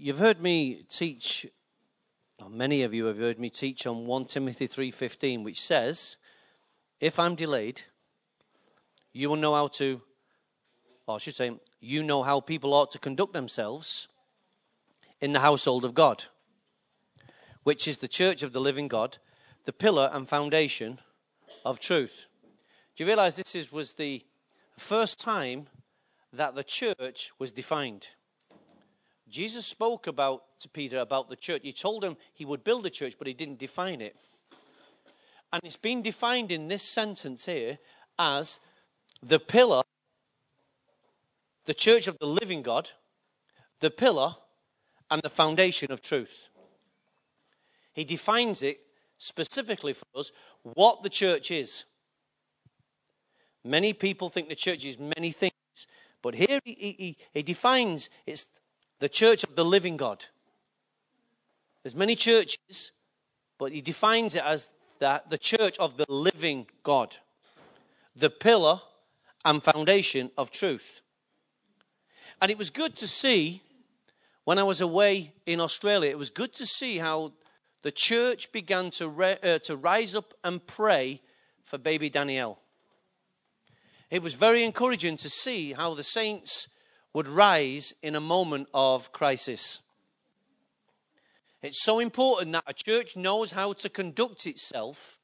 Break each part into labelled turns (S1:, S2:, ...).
S1: You've heard me teach, or many of you have heard me teach on 1 Timothy 3:15, which says, "If I'm delayed, you will know how to, or I should say, you know how people ought to conduct themselves in the household of God, which is the church of the living God, the pillar and foundation of truth." Do you realize this is, was the first time that the church was defined? Jesus spoke about to Peter about the church. He told him he would build a church, but he didn't define it. And it's been defined in this sentence here as the pillar, the church of the living God, the pillar, and the foundation of truth. He defines it specifically for us what the church is. Many people think the church is many things, but here he, he, he defines it's the church of the living God. There's many churches, but he defines it as that the church of the living God, the pillar and foundation of truth. And it was good to see when I was away in Australia, it was good to see how the church began to, re- uh, to rise up and pray for baby Danielle. It was very encouraging to see how the saints would rise in a moment of crisis. It's so important that a church knows how to conduct itself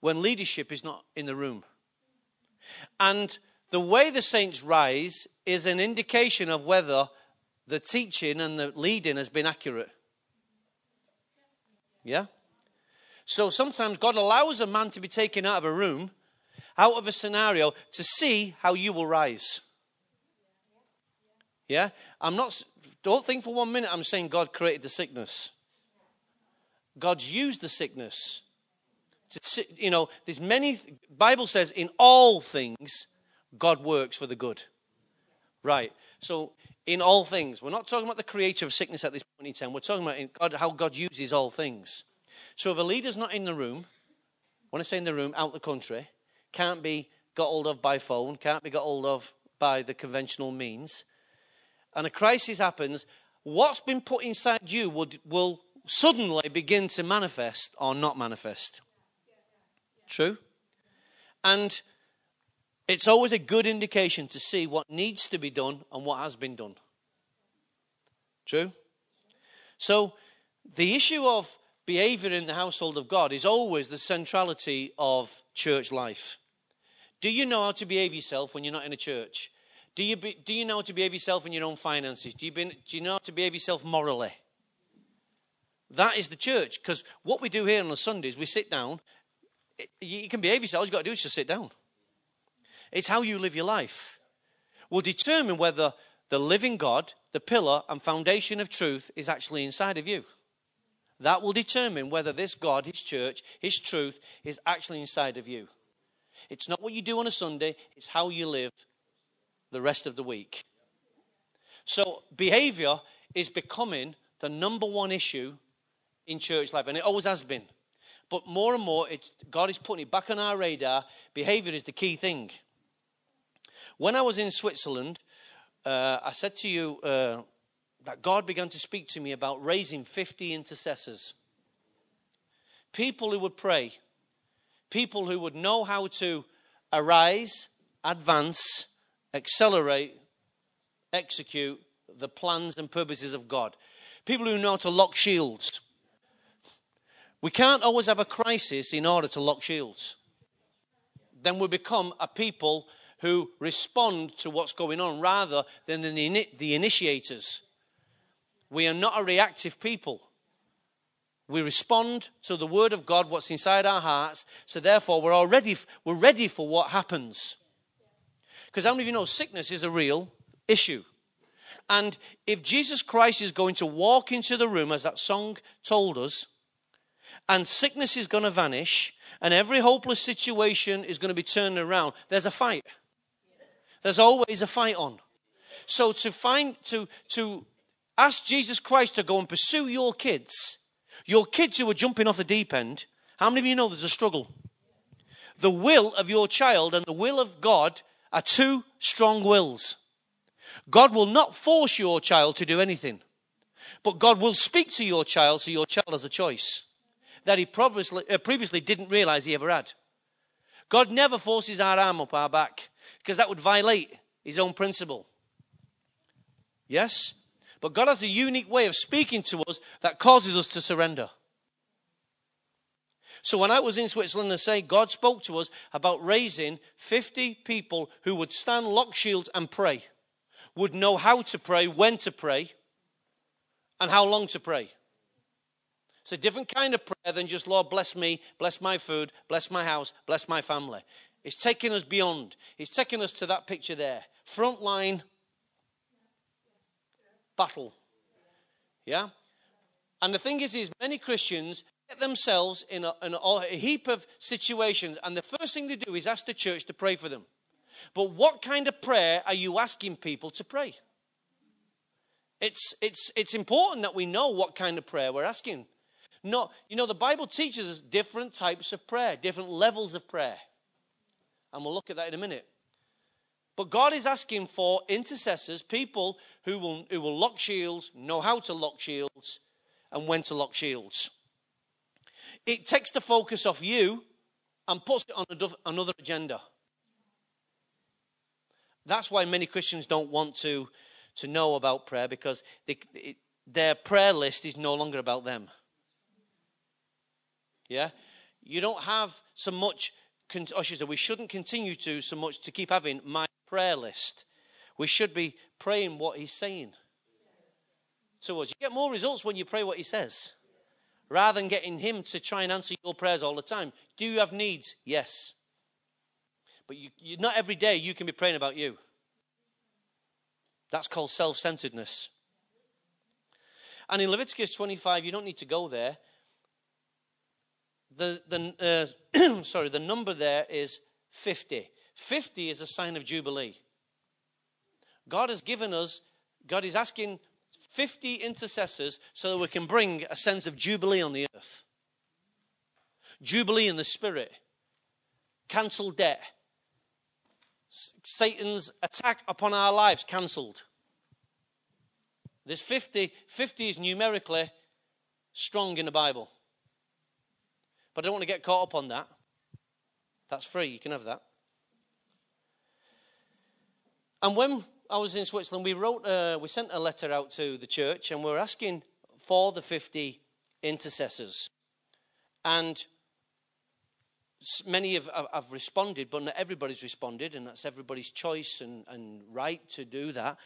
S1: when leadership is not in the room. And the way the saints rise is an indication of whether the teaching and the leading has been accurate. Yeah? So sometimes God allows a man to be taken out of a room, out of a scenario, to see how you will rise. Yeah? I'm not, don't think for one minute I'm saying God created the sickness. God's used the sickness. To, you know, there's many, Bible says in all things, God works for the good. Right. So in all things, we're not talking about the creator of sickness at this point in time. We're talking about God, how God uses all things. So if a leader's not in the room, when I say in the room, out the country, can't be got hold of by phone, can't be got hold of by the conventional means, and a crisis happens, what's been put inside you would, will suddenly begin to manifest or not manifest. True? And it's always a good indication to see what needs to be done and what has been done. True? So, the issue of behavior in the household of God is always the centrality of church life. Do you know how to behave yourself when you're not in a church? Do you, be, do you know how to behave yourself in your own finances? Do you, be, do you know how to behave yourself morally? That is the church. Because what we do here on the Sundays, we sit down. You can behave yourself. All you've got to do is just sit down. It's how you live your life. Will determine whether the living God, the pillar and foundation of truth, is actually inside of you. That will determine whether this God, His church, His truth is actually inside of you. It's not what you do on a Sunday, it's how you live the rest of the week. So, behavior is becoming the number one issue in church life, and it always has been. But more and more, God is putting it back on our radar. Behavior is the key thing. When I was in Switzerland, uh, I said to you uh, that God began to speak to me about raising 50 intercessors. People who would pray, people who would know how to arise, advance, accelerate, execute the plans and purposes of God. People who know how to lock shields. We can't always have a crisis in order to lock shields. Then we become a people who respond to what's going on rather than the, the initiators. We are not a reactive people. We respond to the word of God, what's inside our hearts. So therefore, we're already we're ready for what happens. Because how many of you know sickness is a real issue? And if Jesus Christ is going to walk into the room, as that song told us, and sickness is going to vanish, and every hopeless situation is going to be turned around, there's a fight. There's always a fight on. So to find, to, to ask Jesus Christ to go and pursue your kids, your kids who are jumping off the deep end, how many of you know there's a struggle? The will of your child and the will of God are two strong wills. God will not force your child to do anything. But God will speak to your child, so your child has a choice that he previously, uh, previously didn't realize he ever had. God never forces our arm up our back because that would violate his own principle. Yes? But God has a unique way of speaking to us that causes us to surrender. So when I was in Switzerland, I say God spoke to us about raising 50 people who would stand lock shields and pray, would know how to pray, when to pray, and how long to pray. It's a different kind of prayer than just, Lord, bless me, bless my food, bless my house, bless my family. It's taking us beyond. It's taking us to that picture there. Frontline battle. Yeah? And the thing is, is many Christians get themselves in a, in a heap of situations, and the first thing they do is ask the church to pray for them. But what kind of prayer are you asking people to pray? It's, it's, it's important that we know what kind of prayer we're asking. No, you know, the Bible teaches us different types of prayer, different levels of prayer. And we'll look at that in a minute. But God is asking for intercessors, people who will, who will lock shields, know how to lock shields, and when to lock shields. It takes the focus off you and puts it on another agenda. That's why many Christians don't want to, to know about prayer because they, it, their prayer list is no longer about them. Yeah? You don't have so much, oh, she said, we shouldn't continue to so much to keep having my prayer list. We should be praying what he's saying to us. You get more results when you pray what he says rather than getting him to try and answer your prayers all the time. Do you have needs? Yes. But you, you, not every day you can be praying about you. That's called self centeredness. And in Leviticus 25, you don't need to go there the, the, uh, sorry, the number there is 50. 50 is a sign of Jubilee. God has given us, God is asking 50 intercessors so that we can bring a sense of Jubilee on the earth. Jubilee in the spirit. Cancel debt. Satan's attack upon our lives cancelled. There's 50. 50 is numerically strong in the Bible. But I don't want to get caught up on that. That's free, you can have that. And when I was in Switzerland, we wrote, uh, we sent a letter out to the church, and we are asking for the 50 intercessors. And many have, have responded, but not everybody's responded, and that's everybody's choice and, and right to do that.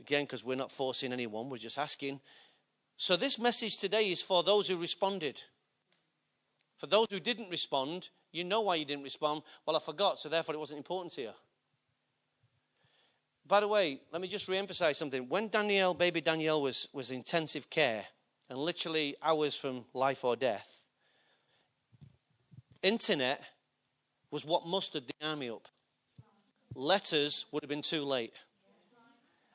S1: Again, because we're not forcing anyone, we're just asking. So, this message today is for those who responded. For those who didn't respond, you know why you didn't respond. Well, I forgot, so therefore it wasn't important to you. By the way, let me just re-emphasize something. When Danielle, baby Danielle, was, was intensive care and literally hours from life or death, internet was what mustered the army up. Letters would have been too late.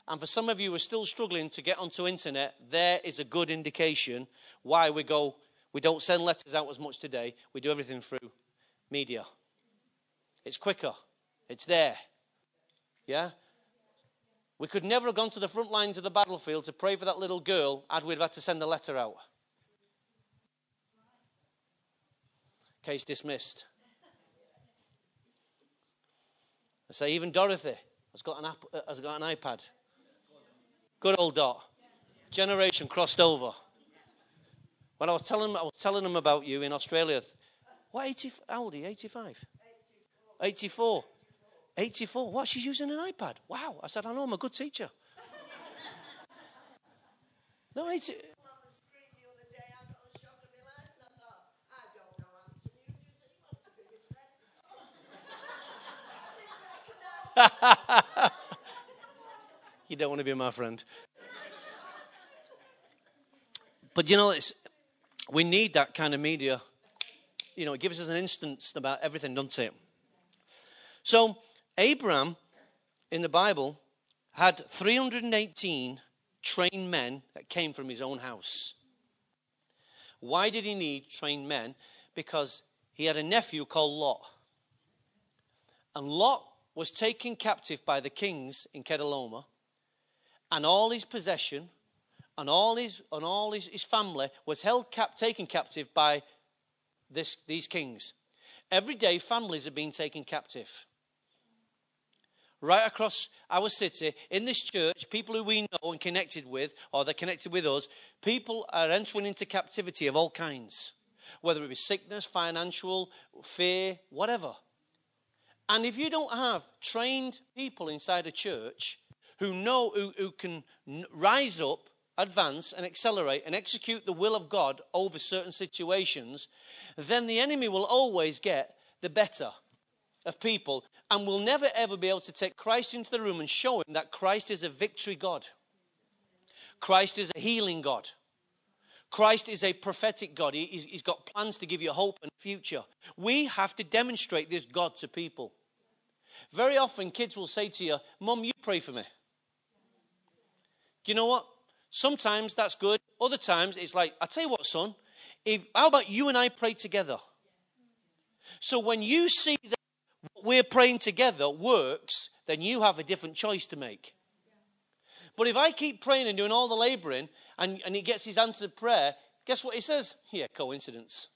S1: And for some of you who are still struggling to get onto internet, there is a good indication why we go we don't send letters out as much today. We do everything through media. It's quicker. It's there. Yeah? We could never have gone to the front lines of the battlefield to pray for that little girl had we had to send a letter out. Case dismissed. I say even Dorothy has got an, app, uh, has got an iPad. Good old Dot. Generation crossed over. When I was telling, I was telling them about you in Australia. What, 80, how old are you? 85? 84. 84. What, she's using an iPad? Wow. I said, I know, I'm a good teacher. no, 80. you don't want to be my friend. But you know, it's, we need that kind of media. You know, it gives us an instance about everything, doesn't it? So, Abraham in the Bible had 318 trained men that came from his own house. Why did he need trained men? Because he had a nephew called Lot. And Lot was taken captive by the kings in Kedorlaomer, and all his possession and all his, and all his, his family was held cap, taken captive by this, these kings. Every day, families are being taken captive. Right across our city, in this church, people who we know and connected with, or they're connected with us, people are entering into captivity of all kinds, whether it be sickness, financial, fear, whatever. And if you don't have trained people inside a church who know, who, who can rise up, advance, and accelerate and execute the will of God over certain situations, then the enemy will always get the better of people and we'll never ever be able to take Christ into the room and show him that Christ is a victory God. Christ is a healing God. Christ is a prophetic God. He's got plans to give you hope and future. We have to demonstrate this God to people. Very often, kids will say to you, Mom, you pray for me. Do you know what? Sometimes that's good. Other times it's like, I tell you what, son, if, how about you and I pray together? So when you see that we're praying together works, then you have a different choice to make. But if I keep praying and doing all the laboring and, and he gets his answered prayer, guess what he says? Yeah, coincidence.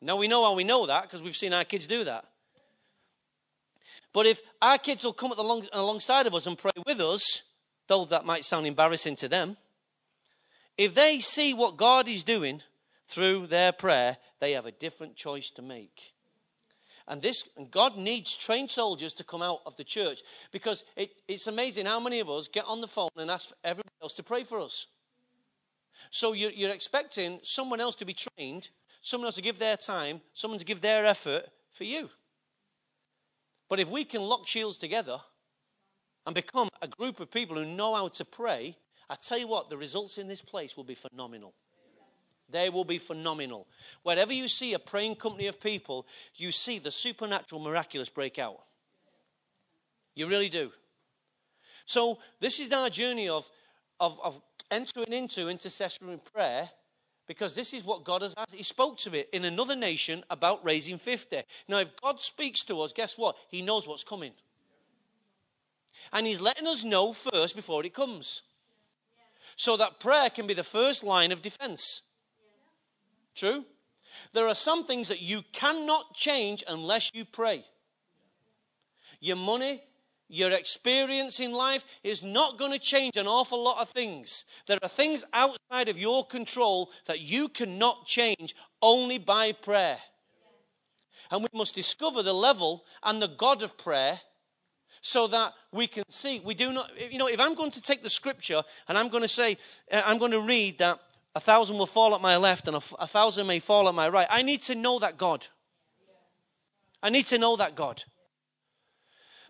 S1: Now we know how we know that because we've seen our kids do that. But if our kids will come long, alongside of us and pray with us, though that might sound embarrassing to them, if they see what God is doing through their prayer, they have a different choice to make. And this, and God needs trained soldiers to come out of the church because it, it's amazing how many of us get on the phone and ask everybody else to pray for us. So you're, you're expecting someone else to be trained, someone else to give their time, someone to give their effort for you. But if we can lock shields together and become a group of people who know how to pray, I tell you what, the results in this place will be phenomenal. They will be phenomenal. Wherever you see a praying company of people, you see the supernatural, miraculous break out. You really do. So, this is our journey of, of, of entering into intercessory prayer because this is what God has asked. He spoke to it in another nation about raising 50. Now, if God speaks to us, guess what? He knows what's coming. And He's letting us know first before it comes. So that prayer can be the first line of defense. True? There are some things that you cannot change unless you pray. Your money, your experience in life is not going to change an awful lot of things. There are things outside of your control that you cannot change only by prayer. And we must discover the level and the God of prayer so that we can see. We do not, you know, if I'm going to take the scripture and I'm going to say, uh, I'm going to read that a thousand will fall at my left and a, a thousand may fall at my right, I need to know that God. I need to know that God.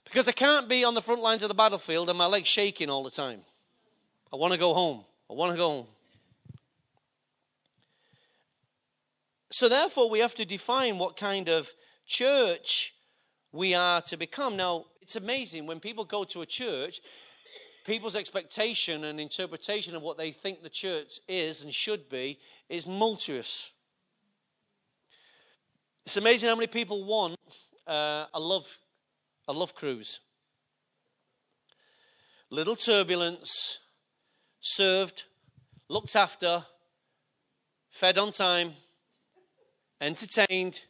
S1: Because I can't be on the front lines of the battlefield and my legs shaking all the time. I want to go home. I want to go home. So, therefore, we have to define what kind of church we are to become. Now, it's amazing when people go to a church, people's expectation and interpretation of what they think the church is and should be is multious. It's amazing how many people want uh, a love a love cruise. Little turbulence, served, looked after, fed on time, entertained.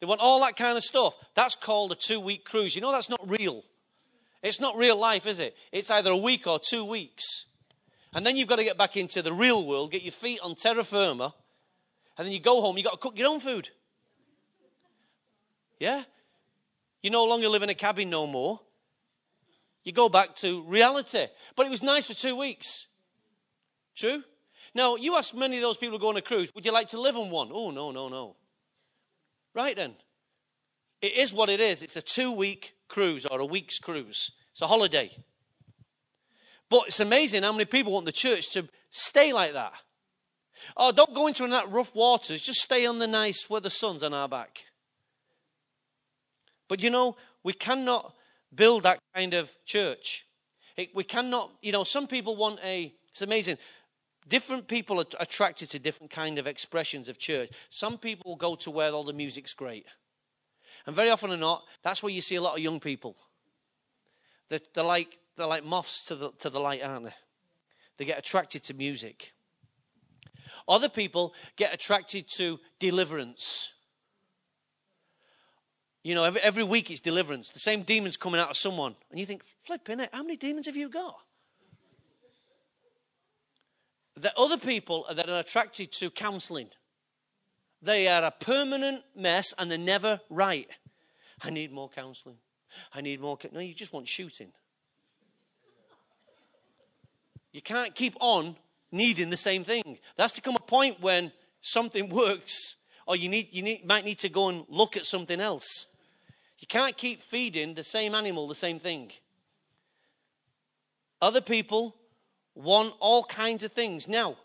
S1: They want all that kind of stuff. That's called a two week cruise. You know, that's not real. It's not real life, is it? It's either a week or two weeks. And then you've got to get back into the real world, get your feet on terra firma, and then you go home, you've got to cook your own food. Yeah? You no longer live in a cabin no more. You go back to reality. But it was nice for two weeks. True? Now, you ask many of those people who go on a cruise, would you like to live on one? Oh, no, no, no. Right then. It is what it is. It's a two week cruise or a week's cruise, it's a holiday. But it's amazing how many people want the church to stay like that. Oh, don't go into that rough waters. Just stay on the nice where the sun's on our back. But you know, we cannot build that kind of church. It, we cannot, you know, some people want a, it's amazing. Different people are attracted to different kind of expressions of church. Some people go to where all the music's great. And very often or not, that's where you see a lot of young people. They're, they're like, they're like moths to the, to the light, aren't they? they get attracted to music. Other people get attracted to deliverance. You know, every, every week it's deliverance. The same demons coming out of someone. And you think, flipping it, how many demons have you got? The other people that are attracted to counseling. They are a permanent mess and they're never right. I need more counseling. I need more. No, you just want shooting. You can't keep on needing the same thing. Has to come a point when something works, or you need you need might need to go and look at something else. You can't keep feeding the same animal the same thing. Other people want all kinds of things. Now,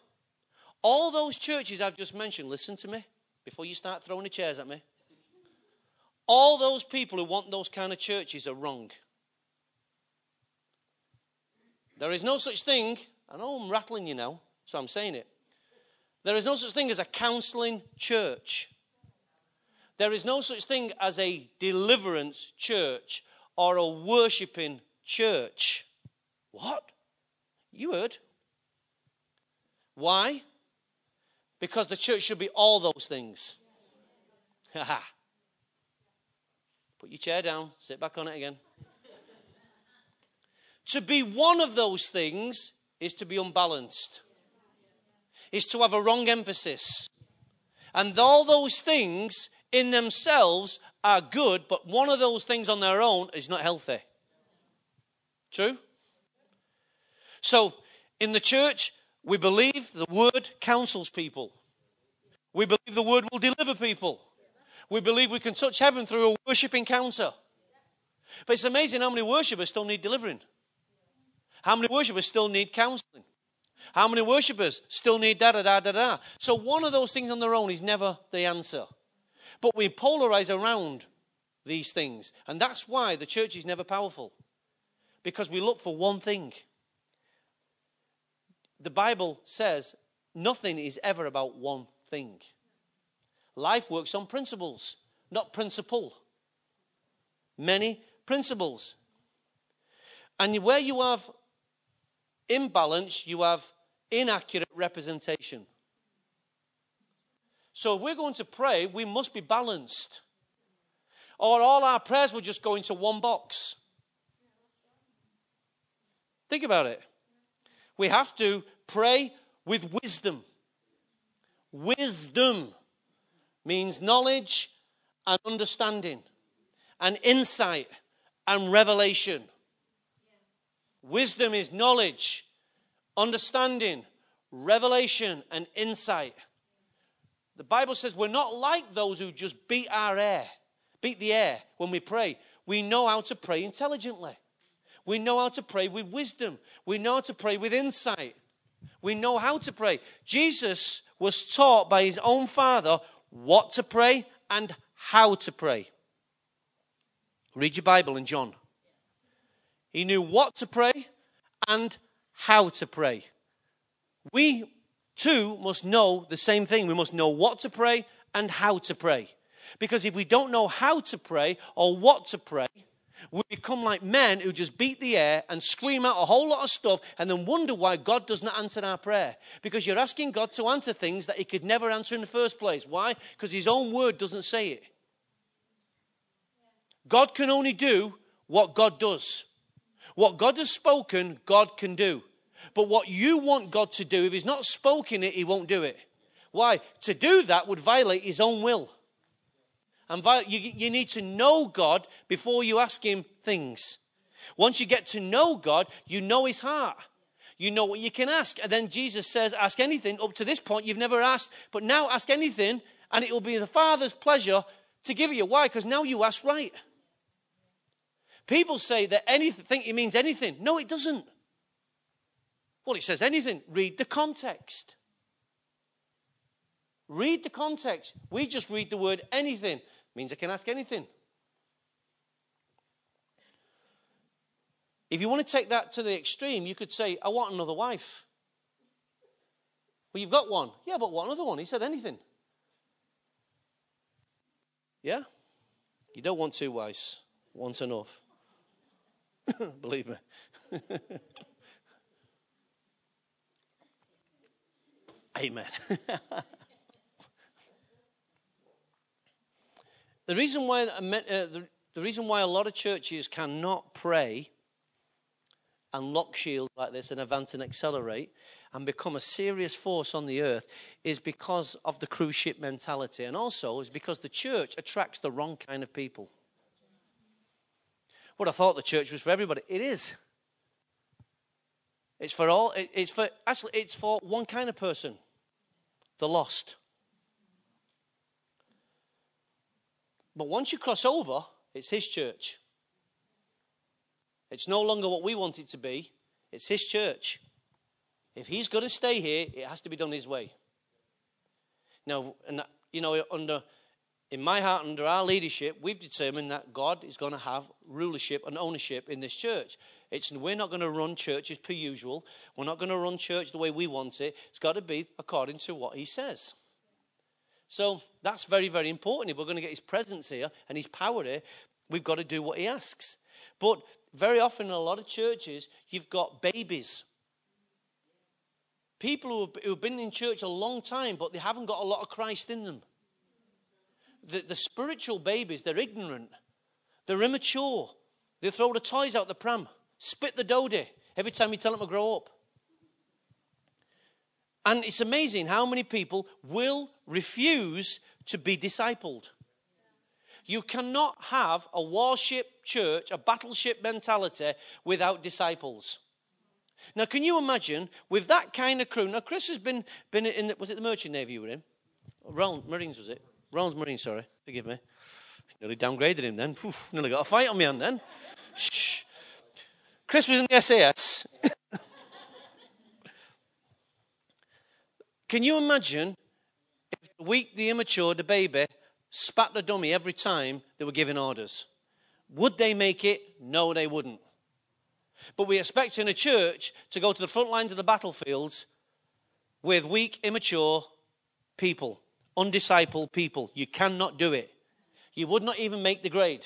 S1: all those churches I've just mentioned, listen to me before you start throwing the chairs at me. All those people who want those kind of churches are wrong. There is no such thing, I know I'm rattling you now, so I'm saying it. There is no such thing as a counseling church. There is no such thing as a deliverance church or a worshiping church. What? You heard. Why? Because the church should be all those things. Put your chair down, sit back on it again. to be one of those things is to be unbalanced, is to have a wrong emphasis. And all those things in themselves are good, but one of those things on their own is not healthy. True? So, in the church, we believe the word counsels people. We believe the word will deliver people. We believe we can touch heaven through a worship encounter. But it's amazing how many worshippers still need delivering. How many worshippers still need counseling? How many worshippers still need da da da da da? So one of those things on their own is never the answer. But we polarize around these things. And that's why the church is never powerful. Because we look for one thing. The Bible says nothing is ever about one thing. Life works on principles, not principle. Many principles. And where you have imbalance, you have inaccurate representation. So if we're going to pray, we must be balanced. Or all our prayers will just go into one box. Think about it. We have to pray with wisdom. Wisdom means knowledge and understanding, and insight and revelation. Wisdom is knowledge, understanding, revelation, and insight. The Bible says we're not like those who just beat our air, beat the air when we pray. We know how to pray intelligently. We know how to pray with wisdom. We know how to pray with insight. We know how to pray. Jesus was taught by his own Father what to pray and how to pray. Read your Bible in John. He knew what to pray and how to pray. We too must know the same thing. We must know what to pray and how to pray. Because if we don't know how to pray or what to pray, we become like men who just beat the air and scream out a whole lot of stuff and then wonder why God does not answer our prayer. Because you're asking God to answer things that He could never answer in the first place. Why? Because His own word doesn't say it. God can only do what God does. What God has spoken, God can do. But what you want God to do, if He's not spoken it, He won't do it. Why? To do that would violate His own will. And you, you need to know God before you ask Him things. Once you get to know God, you know His heart. You know what you can ask. And then Jesus says, Ask anything. Up to this point, you've never asked. But now ask anything, and it will be the Father's pleasure to give you. Why? Because now you ask right. People say that anything, think it means anything. No, it doesn't. Well, it says anything. Read the context. Read the context. We just read the word anything. Means I can ask anything. If you want to take that to the extreme, you could say, I want another wife. Well, you've got one. Yeah, but what another one? He said anything. Yeah? You don't want two wives. Once enough. Believe me. Amen. the reason why uh, the, the reason why a lot of churches cannot pray and lock shield like this and advance and accelerate and become a serious force on the earth is because of the cruise ship mentality and also is because the church attracts the wrong kind of people. What I thought the church was for everybody, it is. It's for all, it's for, actually, it's for one kind of person the lost. But once you cross over, it's His church. It's no longer what we want it to be, it's His church. If He's going to stay here, it has to be done His way. Now, and you know, under in my heart, under our leadership, we've determined that God is going to have rulership and ownership in this church. It's, we're not going to run churches per usual. We're not going to run church the way we want it. It's got to be according to what He says. So that's very, very important. If we're going to get His presence here and His power here, we've got to do what He asks. But very often in a lot of churches, you've got babies. People who have been in church a long time, but they haven't got a lot of Christ in them the, the spiritual babies, they're ignorant, they're immature. They throw the toys out the pram, spit the dodie every time you tell them to grow up. And it's amazing how many people will refuse to be discipled. You cannot have a warship church, a battleship mentality without disciples. Now, can you imagine with that kind of crew? Now, Chris has been, been in, the, was it the Merchant Navy you were in? Royal Marines, was it? Rollins Marine, sorry. Forgive me. Nearly downgraded him then. Oof, nearly got a fight on me hand then. Shh. Chris was in the SAS. Can you imagine if the weak, the immature, the baby spat the dummy every time they were giving orders? Would they make it? No, they wouldn't. But we expect in a church to go to the front lines of the battlefields with weak, immature people undiscipled people. You cannot do it. You would not even make the grade.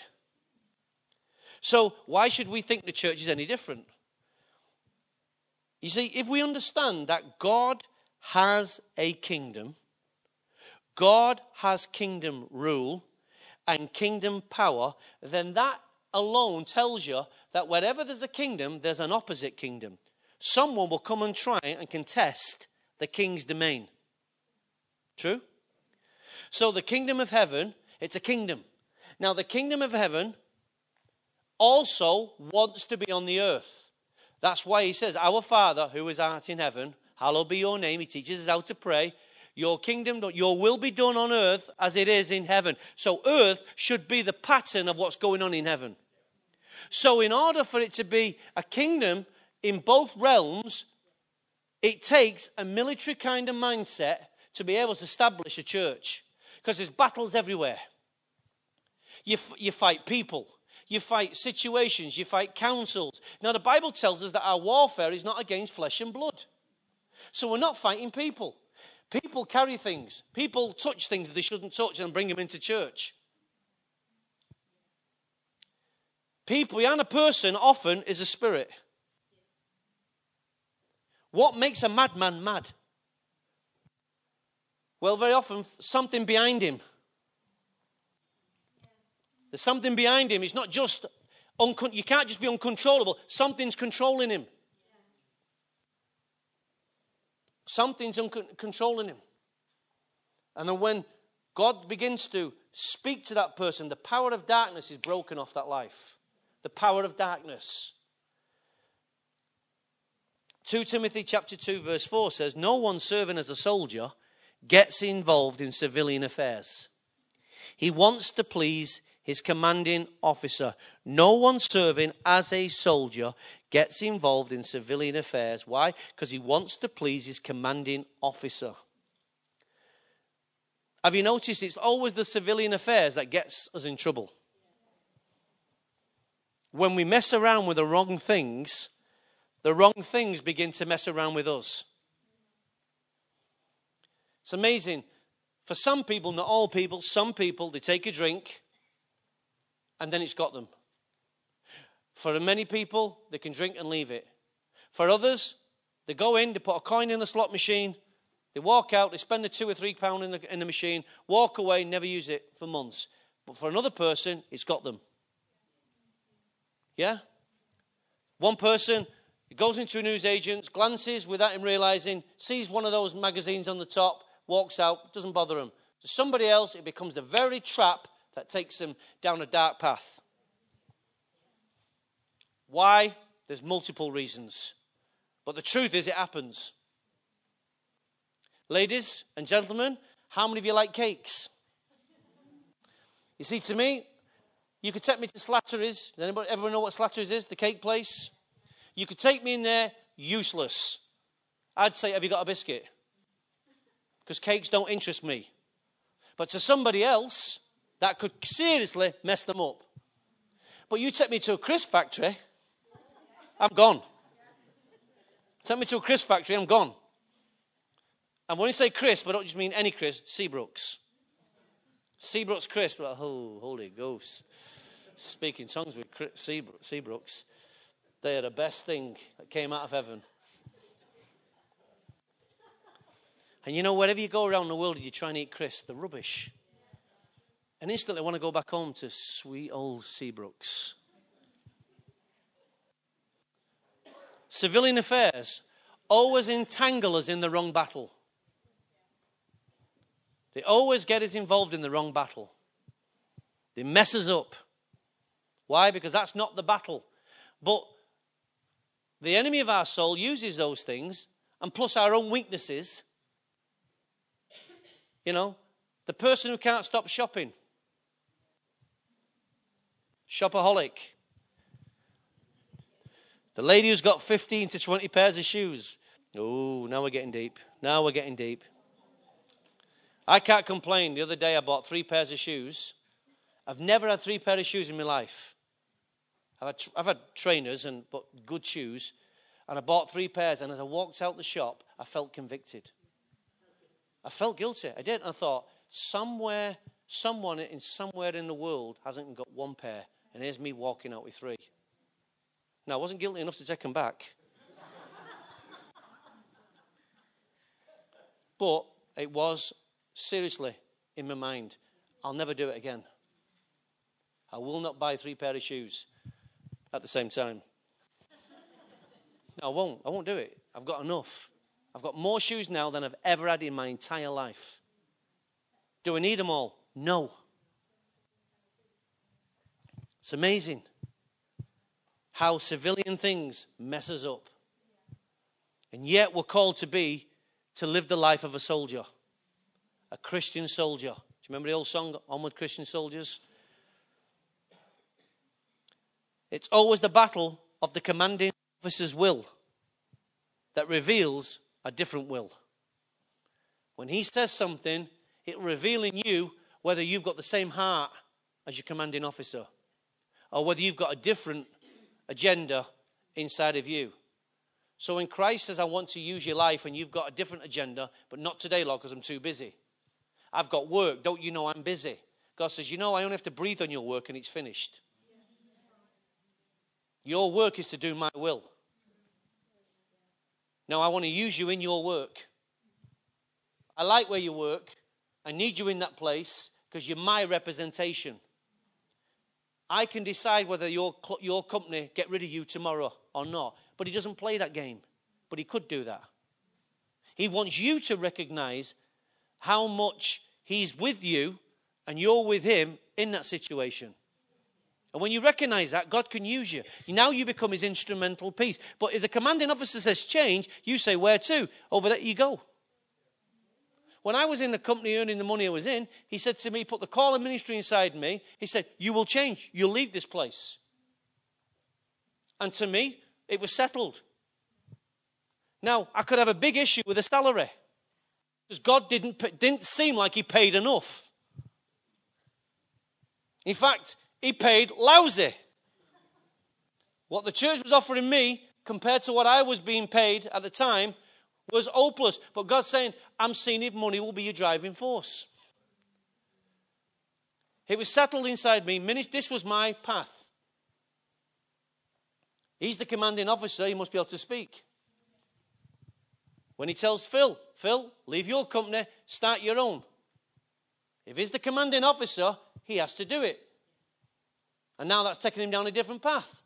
S1: So, why should we think the church is any different? You see, if we understand that God has a kingdom, God has kingdom rule and kingdom power, then that alone tells you that wherever there's a kingdom, there's an opposite kingdom. Someone will come and try and contest the king's domain. True? So the kingdom of heaven, it's a kingdom. Now, the kingdom of heaven also wants to be on the earth. That's why he says, Our Father who is art in heaven, hallowed be your name. He teaches us how to pray. Your kingdom, your will be done on earth as it is in heaven. So, earth should be the pattern of what's going on in heaven. So, in order for it to be a kingdom in both realms, it takes a military kind of mindset to be able to establish a church because there's battles everywhere. You, f- you fight people, you fight situations, you fight councils. Now, the Bible tells us that our warfare is not against flesh and blood. So we're not fighting people. People carry things, people touch things that they shouldn't touch and bring them into church. People, and a person often is a spirit. What makes a madman mad? Well, very often, something behind him. There's something behind him. He's not just, uncon- you can't just be uncontrollable. Something's controlling him. Something's controlling him. And then when God begins to speak to that person, the power of darkness is broken off that life. The power of darkness. 2 Timothy chapter 2 verse 4 says, No one serving as a soldier gets involved in civilian affairs. He wants to please his commanding officer. No one serving as a soldier gets involved in civilian affairs. Why? Because he wants to please his commanding officer. Have you noticed it's always the civilian affairs that gets us in trouble? When we mess around with the wrong things, the wrong things begin to mess around with us. It's amazing. For some people, not all people, some people, they take a drink and then it's got them. For many people, they can drink and leave it. For others, they go in, they put a coin in the slot machine, They walk out, they spend the two or three pound in the, in the machine, walk away, never use it for months. But for another person, it's got them. Yeah? One person goes into a newsagent, glances without him realizing, sees one of those magazines on the top, walks out, doesn't bother him. To somebody else, it becomes the very trap that takes them down a dark path. Why? There's multiple reasons. But the truth is, it happens. Ladies and gentlemen, how many of you like cakes? You see, to me, you could take me to Slattery's. Does anybody ever know what Slattery's is? The cake place? You could take me in there, useless. I'd say, Have you got a biscuit? Because cakes don't interest me. But to somebody else, that could seriously mess them up. But you take me to a crisp factory, I'm gone. Take me to a crisp factory, I'm gone. And when you say crisp, I don't just mean any crisp, Seabrooks. Seabrooks crisp, like, oh, Holy Ghost. Speaking tongues with Seabrooks. They are the best thing that came out of heaven. And you know, wherever you go around the world and you try and eat crisp, the rubbish. And instantly I want to go back home to sweet old Seabrooks. Civilian affairs always entangle us in the wrong battle. They always get us involved in the wrong battle. They mess us up. Why? Because that's not the battle. But the enemy of our soul uses those things, and plus our own weaknesses. You know, the person who can't stop shopping, shopaholic. The lady who's got 15 to 20 pairs of shoes. Oh, now we're getting deep. Now we're getting deep. I can't complain. The other day I bought three pairs of shoes. I've never had three pairs of shoes in my life. I've had, I've had trainers and but good shoes, and I bought three pairs. And as I walked out the shop, I felt convicted. I felt guilty. I did. I thought, somewhere, someone in somewhere in the world hasn't got one pair, and here's me walking out with three. Now I wasn't guilty enough to take them back, but it was seriously in my mind, I'll never do it again. I will not buy three pair of shoes at the same time. No, I won't. I won't do it. I've got enough. I've got more shoes now than I've ever had in my entire life. Do I need them all? No. It's amazing how civilian things mess us up. And yet we're called to be to live the life of a soldier a Christian soldier. Do you remember the old song, Onward Christian Soldiers? It's always the battle of the commanding officer's will that reveals a different will. When he says something, it reveal in you whether you've got the same heart as your commanding officer or whether you've got a different agenda inside of you. So when Christ says, I want to use your life, and you've got a different agenda, but not today, Lord, because I'm too busy. I've got work. Don't you know I'm busy? God says, You know, I only have to breathe on your work and it's finished. Your work is to do my will. Now, I want to use you in your work. I like where you work. I need you in that place because you're my representation. I can decide whether your, your company get rid of you tomorrow or not. But he doesn't play that game. But he could do that. He wants you to recognize how much He's with you and you're with Him in that situation. And when you recognize that, God can use you. Now you become His instrumental piece. But if the commanding officer says change, you say, Where to? Over there you go. When I was in the company earning the money I was in, he said to me, Put the call of ministry inside me. He said, You will change. You'll leave this place. And to me, it was settled. Now, I could have a big issue with a salary. Because God didn't, didn't seem like He paid enough. In fact, He paid lousy. What the church was offering me compared to what I was being paid at the time was hopeless. But God's saying, I'm seeing if money will be your driving force. It was settled inside me. This was my path. He's the commanding officer. He must be able to speak. When he tells Phil, Phil, leave your company, start your own. If he's the commanding officer, he has to do it. And now that's taking him down a different path.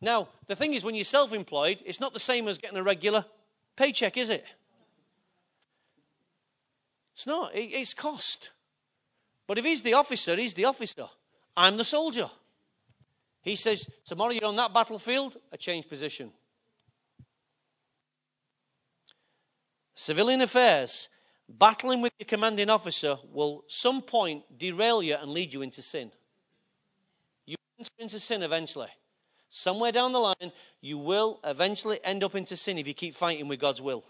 S1: Now, the thing is, when you're self employed, it's not the same as getting a regular paycheck, is it? It's not, it's cost. But if he's the officer, he's the officer. I'm the soldier. He says, Tomorrow you're on that battlefield, I change position. Civilian affairs, battling with your commanding officer will some point derail you and lead you into sin. You enter into sin eventually. Somewhere down the line, you will eventually end up into sin if you keep fighting with God's will.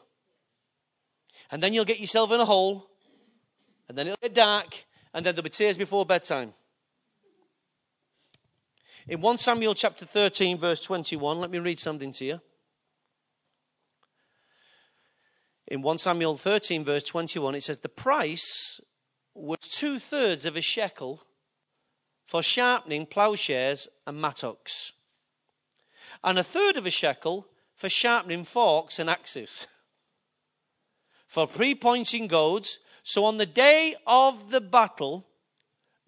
S1: And then you'll get yourself in a hole, and then it'll get dark, and then there'll be tears before bedtime. In 1 Samuel chapter 13, verse 21, let me read something to you. In 1 Samuel 13, verse 21, it says, The price was two thirds of a shekel for sharpening plowshares and mattocks, and a third of a shekel for sharpening forks and axes, for pre pointing goads so on the day of the battle,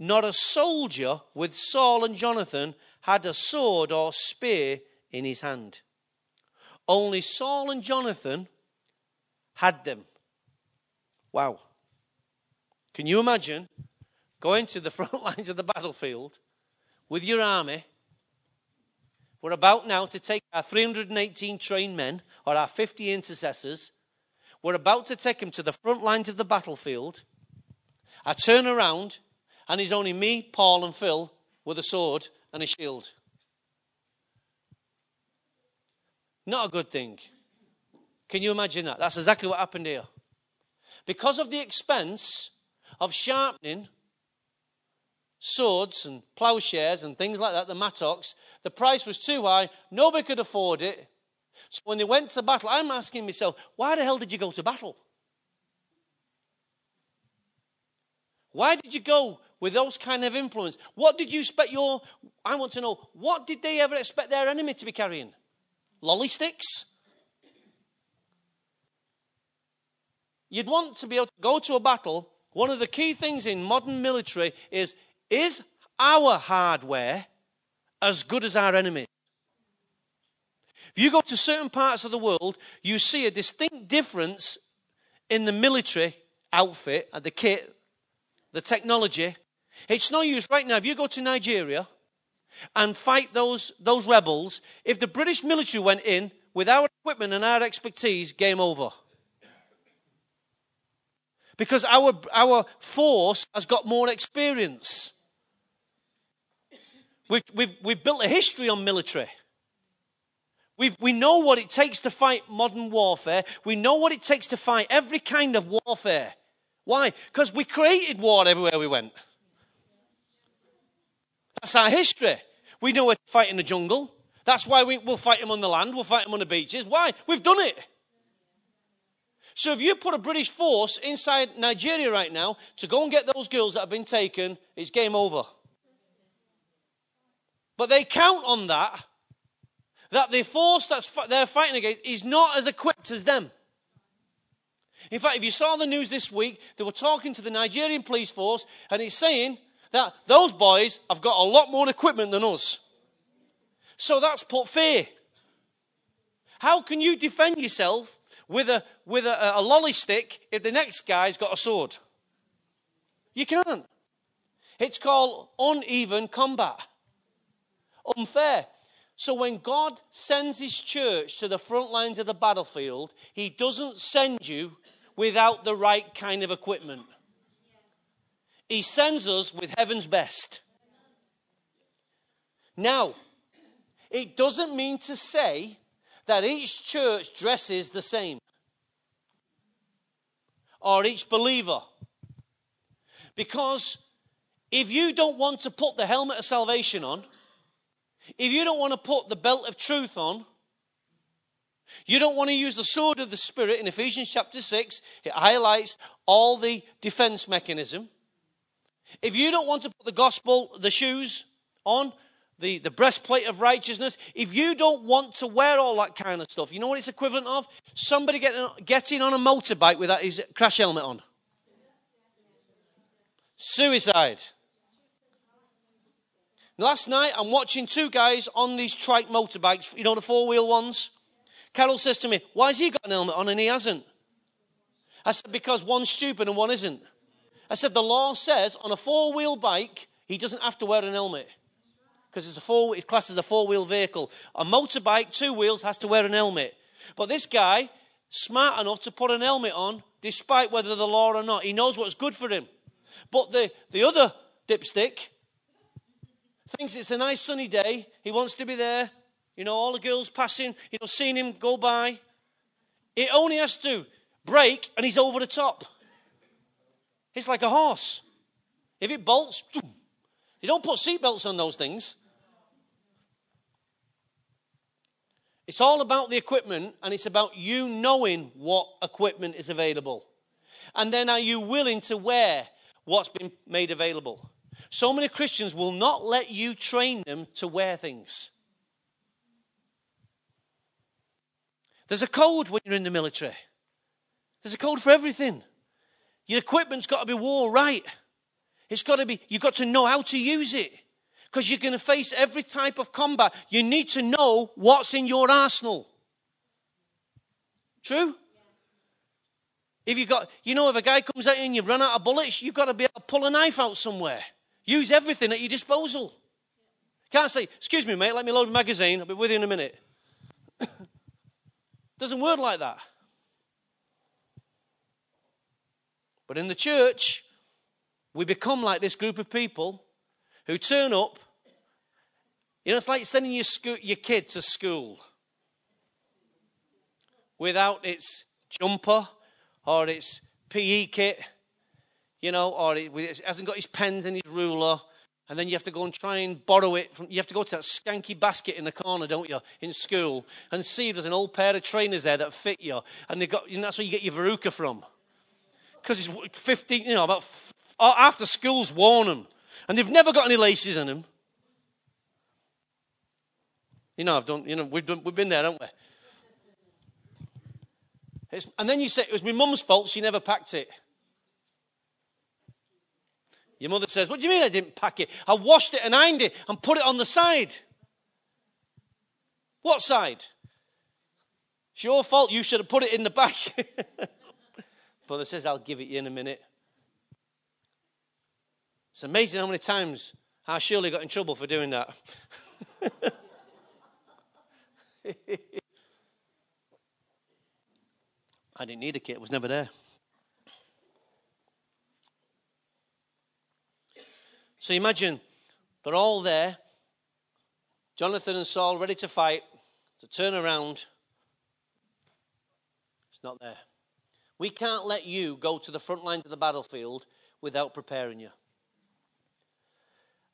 S1: not a soldier with Saul and Jonathan had a sword or spear in his hand. Only Saul and Jonathan had them. Wow. Can you imagine going to the front lines of the battlefield with your army? We're about now to take our 318 trained men or our 50 intercessors we're about to take him to the front lines of the battlefield. I turn around, and it's only me, Paul, and Phil with a sword and a shield. Not a good thing. Can you imagine that? That's exactly what happened here. Because of the expense of sharpening swords and plowshares and things like that, the mattocks, the price was too high. Nobody could afford it. So when they went to battle, I'm asking myself, why the hell did you go to battle? Why did you go with those kind of influence? What did you expect your, I want to know, what did they ever expect their enemy to be carrying? Lolly sticks? You'd want to be able to go to a battle. One of the key things in modern military is is our hardware as good as our enemy? If you go to certain parts of the world, you see a distinct difference in the military outfit, uh, the kit, the technology. It's no use right now. If you go to Nigeria and fight those, those rebels, if the British military went in with our equipment and our expertise, game over. Because our, our force has got more experience. We've, we've, we've built a history on military. we we know what it takes to fight modern warfare. We know what it takes to fight every kind of warfare. Why? Because we created war everywhere we went. That's our history. We know where to fight in the jungle. That's why we, will fight them on the land. We'll fight them on the beaches. Why? We've done it. So if you put a British force inside Nigeria right now to go and get those girls that have been taken, it's game over. But they count on that that the force that they're fighting against is not as equipped as them. In fact, if you saw the news this week, they were talking to the Nigerian police force, and it's saying that those boys have got a lot more equipment than us. So that's put fear. How can you defend yourself with a, with a, a lolly stick if the next guy's got a sword? You can't. It's called uneven combat. Unfair. So when God sends his church to the front lines of the battlefield, he doesn't send you without the right kind of equipment. He sends us with heaven's best. Now, it doesn't mean to say that each church dresses the same or each believer. Because if you don't want to put the helmet of salvation on, if you don't want to put the belt of truth on, you don't want to use the sword of the Spirit in Ephesians chapter 6, it highlights all the defense mechanism. If you don't want to put the gospel, the shoes on, the, the breastplate of righteousness. If you don't want to wear all that kind of stuff, you know what it's equivalent of? Somebody getting, getting on a motorbike without his crash helmet on. Suicide. Last night, I'm watching two guys on these trike motorbikes, you know, the four wheel ones. Carol says to me, Why has he got an helmet on and he hasn't? I said, Because one's stupid and one isn't. I said, The law says on a four wheel bike, he doesn't have to wear an helmet because it's a four, it's classed as a four wheel vehicle. A motorbike, two wheels, has to wear an helmet. But this guy, smart enough to put an helmet on, despite whether the law or not. He knows what's good for him. But the, the other dipstick thinks it's a nice sunny day. He wants to be there. You know, all the girls passing, you know, seeing him go by. It only has to break and he's over the top. It's like a horse. If it bolts, you don't put seatbelts on those things. It's all about the equipment and it's about you knowing what equipment is available. And then are you willing to wear what's been made available? So many Christians will not let you train them to wear things. There's a code when you're in the military. There's a code for everything. Your equipment's got to be wore right. It's got to be, you've got to know how to use it. Because you're going to face every type of combat. You need to know what's in your arsenal. True? If you got, you know, if a guy comes at you and you've run out of bullets, you've got to be able to pull a knife out somewhere. Use everything at your disposal. Can't say, excuse me, mate, let me load a magazine. I'll be with you in a minute. Doesn't work like that. But in the church, we become like this group of people who turn up. You know, it's like sending your, school, your kid to school without its jumper or its PE kit, you know, or he hasn't got his pens and his ruler. And then you have to go and try and borrow it from, you have to go to that skanky basket in the corner, don't you, in school, and see there's an old pair of trainers there that fit you. And they got, and that's where you get your Verruca from. Because it's 15, you know, about after school's worn them. And they've never got any laces in them. You know, I've done, you know, we've, done, we've been there, haven't we? It's, and then you say, it was my mum's fault, she never packed it. Your mother says, What do you mean I didn't pack it? I washed it and ironed it and put it on the side. What side? It's your fault. You should have put it in the back. Brother says, I'll give it you in a minute. It's amazing how many times how Shirley got in trouble for doing that. I didn't need a kit, it was never there. So imagine they're all there, Jonathan and Saul ready to fight, to turn around. It's not there. We can't let you go to the front lines of the battlefield without preparing you.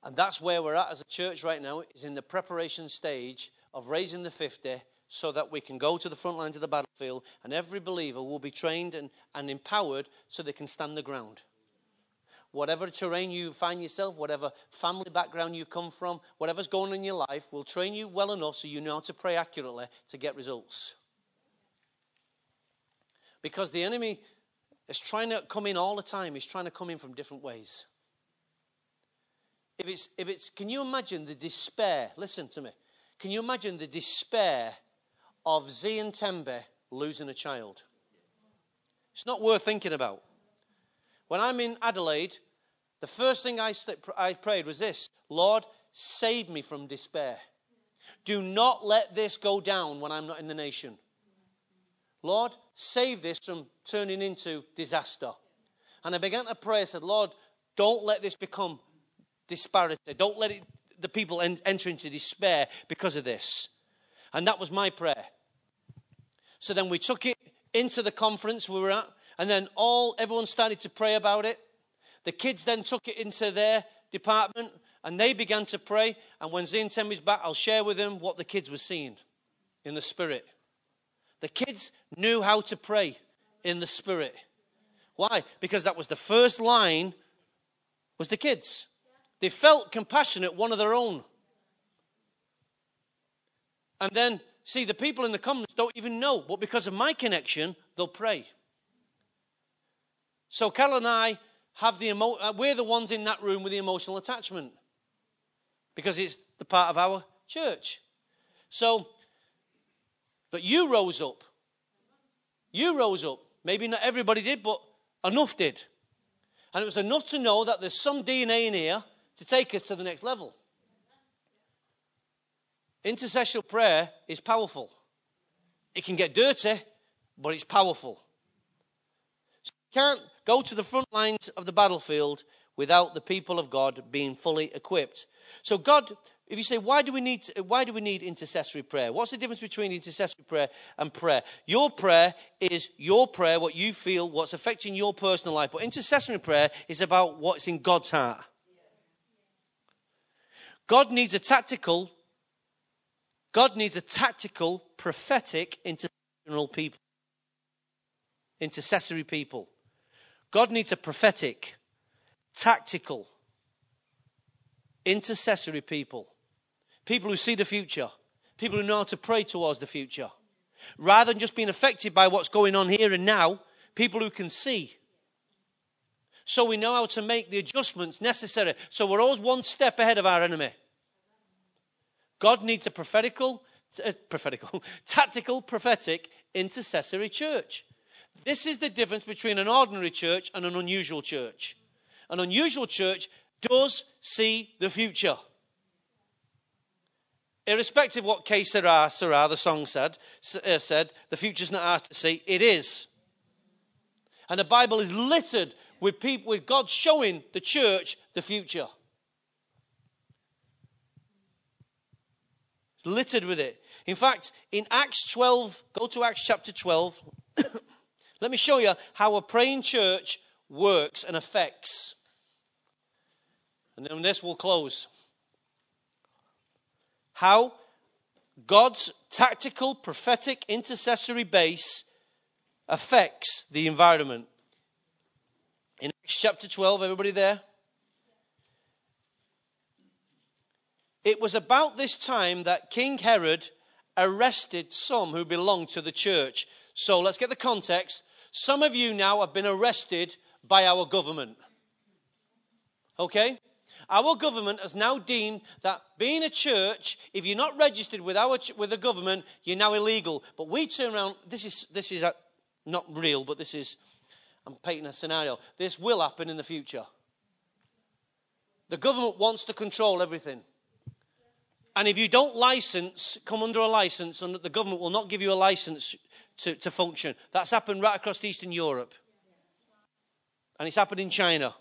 S1: And that's where we're at as a church right now, is in the preparation stage of raising the 50 so that we can go to the front lines of the battlefield and every believer will be trained and, and empowered so they can stand the ground. Whatever terrain you find yourself, whatever family background you come from, whatever's going on in your life, will train you well enough so you know how to pray accurately to get results. Because the enemy is trying to come in all the time, he's trying to come in from different ways. If it's, if it's, can you imagine the despair? Listen to me. Can you imagine the despair of Z and Tembe losing a child? It's not worth thinking about. When I'm in Adelaide, the first thing I, st- I prayed was this Lord, save me from despair. Do not let this go down when I'm not in the nation. Lord, save this from turning into disaster. And I began to pray. I said, Lord, don't let this become disparity. Don't let it, the people en- enter into despair because of this. And that was my prayer. So then we took it into the conference we were at, and then all everyone started to pray about it. The kids then took it into their department, and they began to pray. And when Zane Temby's back, I'll share with them what the kids were seeing in the spirit. The kids knew how to pray in the spirit. Why? Because that was the first line was the kids. They felt compassionate, one of their own. And then, see, the people in the comments don't even know, but because of my connection, they'll pray. So Carol and I have the emo- uh, we're the ones in that room with the emotional attachment because it's the part of our church. So, but you rose up. You rose up. Maybe not everybody did, but enough did. And it was enough to know that there's some DNA in here to take us to the next level. Intercessional prayer is powerful. It can get dirty, but it's powerful. So you can't go to the front lines of the battlefield without the people of God being fully equipped. So God, if you say, why do we need, why do we need intercessory prayer? What's the difference between intercessory prayer and prayer? Your prayer is your prayer, what you feel, what's affecting your personal life. But intercessory prayer is about what's in God's heart. God needs a tactical God needs a tactical, prophetic, intercessional people. Intercessory people. God needs a prophetic, tactical, intercessory people. People who see the future. People who know how to pray towards the future. Rather than just being affected by what's going on here and now, people who can see. So we know how to make the adjustments necessary. So we're always one step ahead of our enemy. God needs a prophetical, uh, prophetical, tactical, prophetic, intercessory church. This is the difference between an ordinary church and an unusual church. An unusual church does see the future. Irrespective of what Que Sera, Sera, the song said, uh, said, the future's not ours to see, it is. And the Bible is littered with people, with God showing the church the future. It's littered with it. In fact, in Acts 12, go to Acts chapter 12. Let me show you how a praying church works and affects. And then this will close. How God's tactical, prophetic, intercessory base affects the environment. In Acts chapter 12, everybody there? It was about this time that King Herod arrested some who belonged to the church. So let's get the context. Some of you now have been arrested by our government. Okay? Our government has now deemed that being a church, if you're not registered with our with the government, you're now illegal. But we turn around. This is this is a, not real, but this is. I'm painting a scenario. This will happen in the future. The government wants to control everything. And if you don't license, come under a license, and the government will not give you a license to, to function. That's happened right across Eastern Europe. And it's happened in China.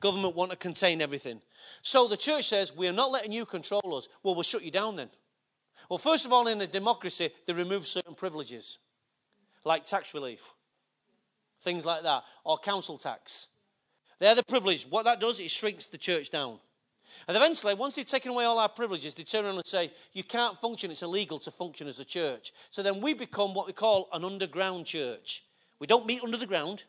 S1: Government want to contain everything. So the church says, We're not letting you control us. Well, we'll shut you down then. Well, first of all, in a democracy, they remove certain privileges, like tax relief, things like that, or council tax. They're the privilege. What that does, it shrinks the church down. And eventually, once they've taken away all our privileges, they turn around and say, You can't function, it's illegal to function as a church. So then we become what we call an underground church. We don't meet under the ground,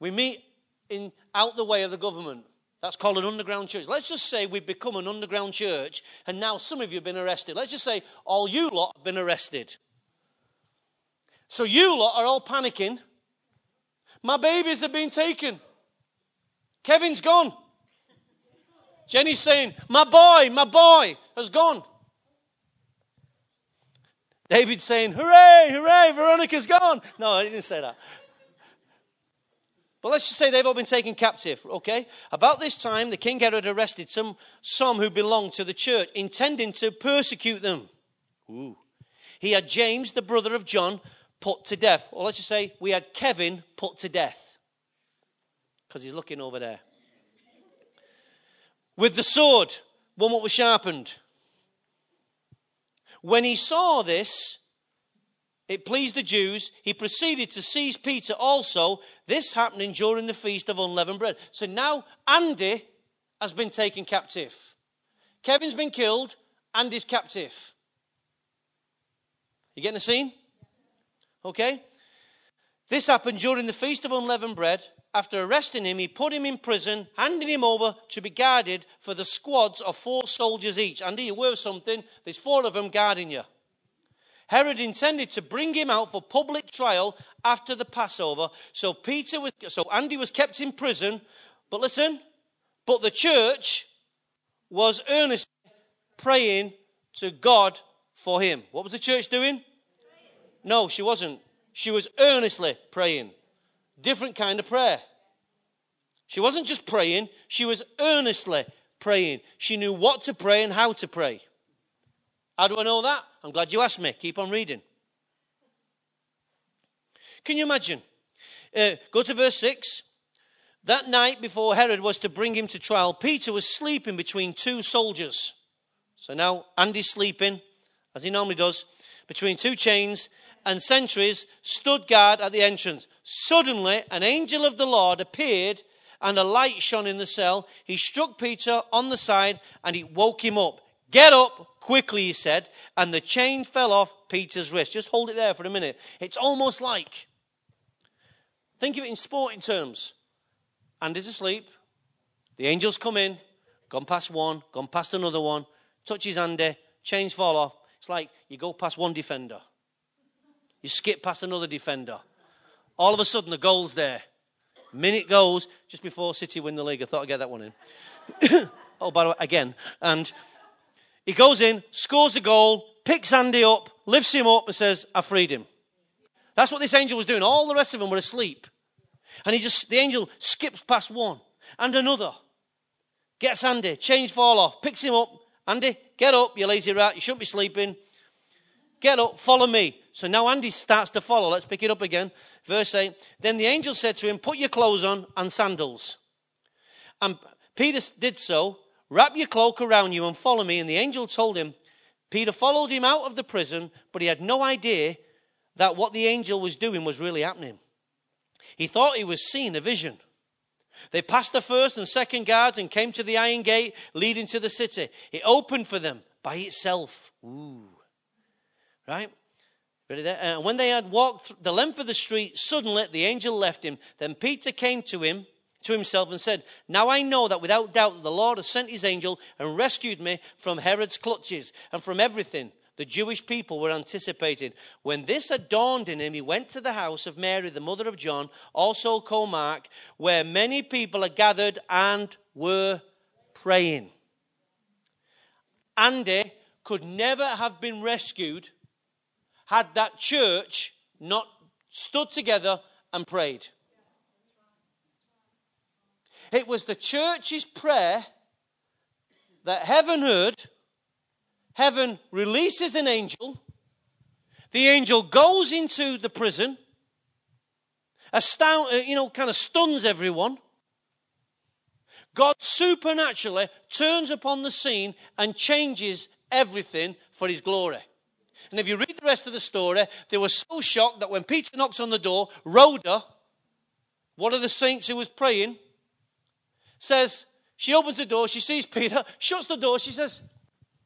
S1: we meet in, out the way of the government. That's called an underground church. Let's just say we've become an underground church, and now some of you have been arrested. Let's just say all you lot have been arrested. So you lot are all panicking. My babies have been taken. Kevin's gone. Jenny's saying, My boy, my boy has gone. David's saying, Hooray, hooray, Veronica's gone. No, I didn't say that. But let's just say they've all been taken captive, okay? About this time, the king Herod arrested some, some who belonged to the church, intending to persecute them. Ooh. He had James, the brother of John, put to death. Or let's just say we had Kevin put to death. Because he's looking over there with the sword, one what was sharpened. When he saw this, it pleased the Jews. He proceeded to seize Peter also. This happening during the feast of unleavened bread. So now Andy has been taken captive. Kevin's been killed. Andy's captive. You getting the scene? Okay. This happened during the feast of unleavened bread, after arresting him, he put him in prison, handing him over to be guarded for the squads of four soldiers each. Andy, you were something. There's four of them guarding you. Herod intended to bring him out for public trial after the Passover. So Peter was, so Andy was kept in prison. But listen, but the church was earnestly praying to God for him. What was the church doing? No, she wasn't. She was earnestly praying. Different kind of prayer. She wasn't just praying, she was earnestly praying. She knew what to pray and how to pray. How do I know that? I'm glad you asked me. Keep on reading. Can you imagine? Uh, go to verse 6. That night before Herod was to bring him to trial, Peter was sleeping between two soldiers. So now Andy's sleeping, as he normally does, between two chains, and sentries stood guard at the entrance. Suddenly, an angel of the Lord appeared, and a light shone in the cell. He struck Peter on the side, and he woke him up. Get up quickly, he said, and the chain fell off Peter's wrist. Just hold it there for a minute. It's almost like, think of it in sporting terms. Andy's asleep. The angels come in, gone past one, gone past another one, touches Andy, chains fall off. It's like you go past one defender, you skip past another defender. All of a sudden, the goal's there. Minute goes just before City win the league. I thought I'd get that one in. oh, by the way, again. And he goes in, scores the goal, picks Andy up, lifts him up, and says, I freed him. That's what this angel was doing. All the rest of them were asleep. And he just, the angel skips past one and another. Gets Andy, chains fall off, picks him up. Andy, get up, you lazy rat, you shouldn't be sleeping. Get up, follow me. So now Andy starts to follow. Let's pick it up again. Verse 8. Then the angel said to him, Put your clothes on and sandals. And Peter did so. Wrap your cloak around you and follow me. And the angel told him, Peter followed him out of the prison, but he had no idea that what the angel was doing was really happening. He thought he was seeing a vision. They passed the first and second guards and came to the iron gate leading to the city. It opened for them by itself. Ooh. Right? And uh, when they had walked the length of the street, suddenly the angel left him. Then Peter came to him to himself and said, Now I know that without doubt the Lord has sent his angel and rescued me from Herod's clutches and from everything the Jewish people were anticipating. When this had dawned in him, he went to the house of Mary, the mother of John, also called Mark, where many people had gathered and were praying. Andy could never have been rescued had that church not stood together and prayed. It was the church's prayer that heaven heard. Heaven releases an angel. The angel goes into the prison, astound, uh, you know, kind of stuns everyone. God supernaturally turns upon the scene and changes everything for his glory. And if you the rest of the story, they were so shocked that when Peter knocks on the door, Rhoda, one of the saints who was praying, says, she opens the door, she sees Peter, shuts the door, she says,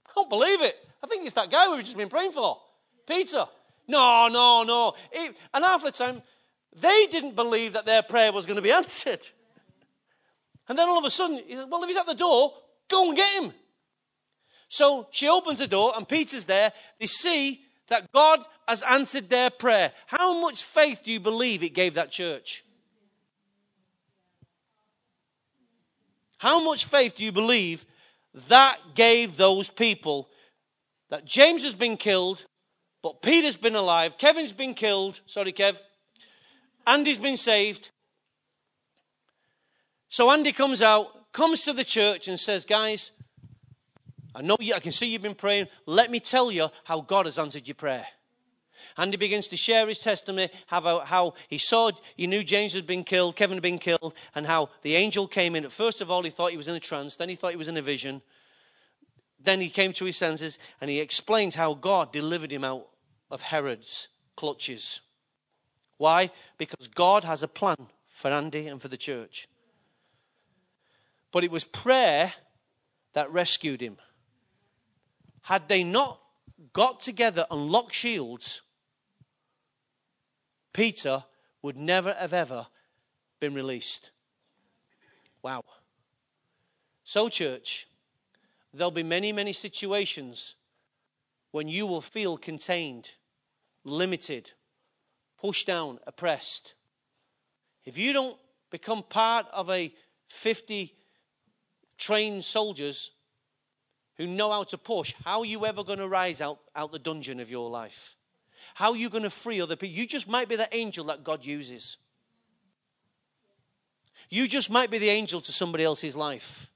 S1: I don't believe it. I think it's that guy we've just been praying for. Peter. No, no, no. It, and half the time, they didn't believe that their prayer was going to be answered. And then all of a sudden, he says, Well, if he's at the door, go and get him. So she opens the door, and Peter's there. They see that God has answered their prayer. How much faith do you believe it gave that church? How much faith do you believe that gave those people that James has been killed, but Peter's been alive, Kevin's been killed, sorry, Kev, Andy's been saved. So Andy comes out, comes to the church, and says, Guys, I know you, I can see you've been praying. Let me tell you how God has answered your prayer. And he begins to share his testimony, how, how he saw, he knew James had been killed, Kevin had been killed, and how the angel came in. First of all, he thought he was in a trance, then he thought he was in a vision. Then he came to his senses and he explained how God delivered him out of Herod's clutches. Why? Because God has a plan for Andy and for the church. But it was prayer that rescued him. Had they not got together and locked shields, Peter would never have ever been released. Wow. So, church, there'll be many, many situations when you will feel contained, limited, pushed down, oppressed. If you don't become part of a 50 trained soldiers who know how to push, how are you ever going to rise out, out the dungeon of your life? How are you going to free other people? You just might be the angel that God uses. You just might be the angel to somebody else's life.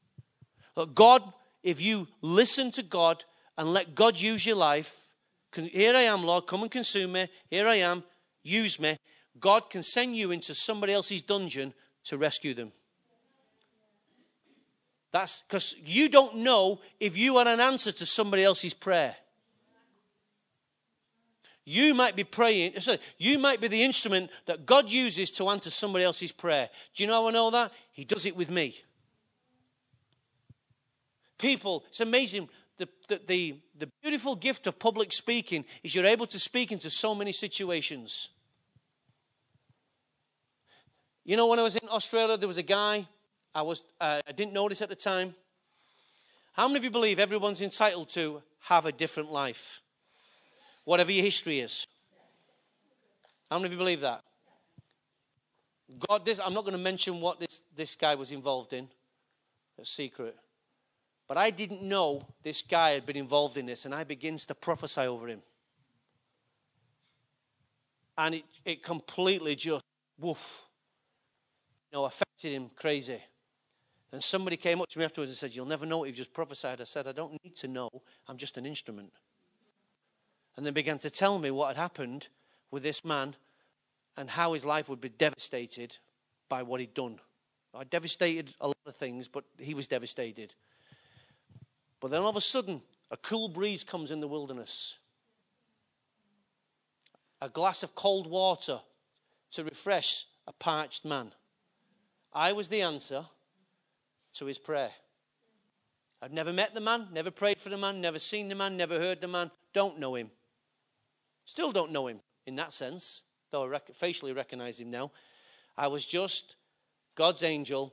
S1: Look, God, if you listen to God and let God use your life, here I am, Lord, come and consume me. Here I am, use me. God can send you into somebody else's dungeon to rescue them. That's because you don't know if you are an answer to somebody else's prayer. You might be praying, sorry, you might be the instrument that God uses to answer somebody else's prayer. Do you know how I know that? He does it with me. People, it's amazing. The, the, the, the beautiful gift of public speaking is you're able to speak into so many situations. You know, when I was in Australia, there was a guy, I, was, uh, I didn't notice at the time. How many of you believe everyone's entitled to have a different life? whatever your history is. How many of you believe that? God, this, I'm not going to mention what this, this guy was involved in. It's secret. But I didn't know this guy had been involved in this, and I begins to prophesy over him. And it, it completely just, woof, you know, affected him crazy. And somebody came up to me afterwards and said, You'll never know what you've just prophesied. I said, I don't need to know. I'm just an instrument and they began to tell me what had happened with this man and how his life would be devastated by what he'd done. I devastated a lot of things, but he was devastated. But then all of a sudden, a cool breeze comes in the wilderness. A glass of cold water to refresh a parched man. I was the answer to his prayer. I've never met the man, never prayed for the man, never seen the man, never heard the man, don't know him. Still don't know him in that sense, though I rec- facially recognize him now. I was just God's angel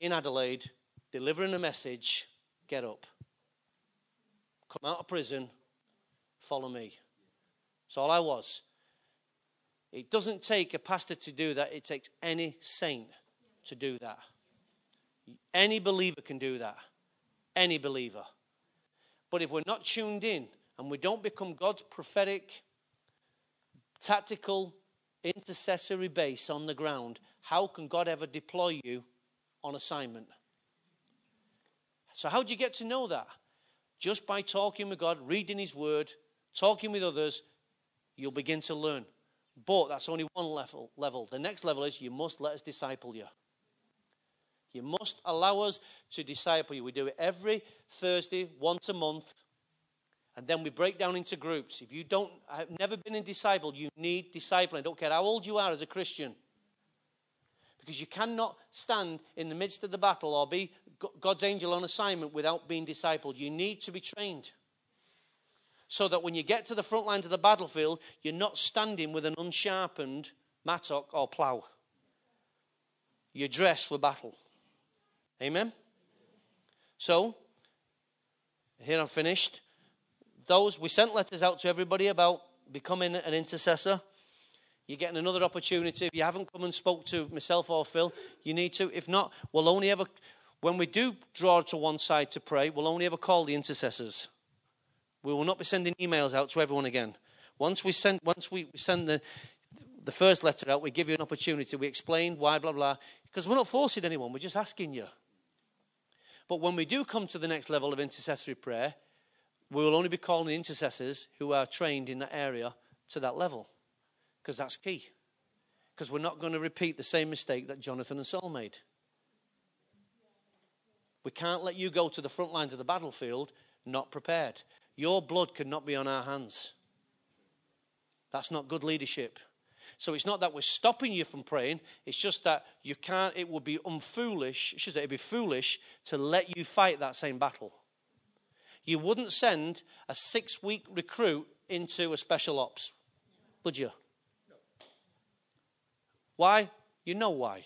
S1: in Adelaide delivering a message get up, come out of prison, follow me. That's all I was. It doesn't take a pastor to do that, it takes any saint to do that. Any believer can do that. Any believer. But if we're not tuned in and we don't become God's prophetic, tactical, intercessory base on the ground, how can God ever deploy you on assignment? So, how do you get to know that? Just by talking with God, reading His Word, talking with others, you'll begin to learn. But that's only one level. level. The next level is you must let us disciple you. You must allow us to disciple you. We do it every Thursday, once a month. And then we break down into groups. If you don't have never been in disciple, you need discipline. I don't care how old you are as a Christian. Because you cannot stand in the midst of the battle or be God's angel on assignment without being discipled. You need to be trained. So that when you get to the front lines of the battlefield, you're not standing with an unsharpened mattock or plough. You're dressed for battle. Amen? So, here I'm finished those, we sent letters out to everybody about becoming an intercessor. You're getting another opportunity. If you haven't come and spoke to myself or Phil, you need to. If not, we'll only ever, when we do draw to one side to pray, we'll only ever call the intercessors. We will not be sending emails out to everyone again. Once we send, once we send the, the first letter out, we give you an opportunity. We explain why, blah, blah, because we're not forcing anyone, we're just asking you. But when we do come to the next level of intercessory prayer, we will only be calling intercessors who are trained in that area to that level because that's key. Because we're not going to repeat the same mistake that Jonathan and Saul made. We can't let you go to the front lines of the battlefield not prepared. Your blood cannot be on our hands. That's not good leadership. So it's not that we're stopping you from praying, it's just that you can't, it would be unfoolish, should say, it'd be foolish to let you fight that same battle. You wouldn't send a six week recruit into a special ops, would you? Why? You know why.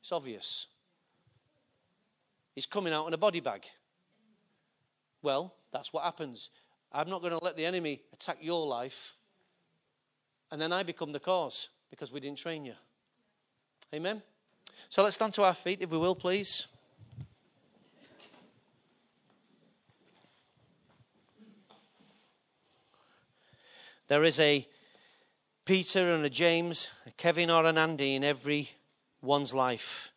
S1: It's obvious. He's coming out in a body bag. Well, that's what happens. I'm not going to let the enemy attack your life and then I become the cause because we didn't train you. Amen? So let's stand to our feet, if we will, please. There is a Peter and a James, a Kevin or an Andy in every one's life.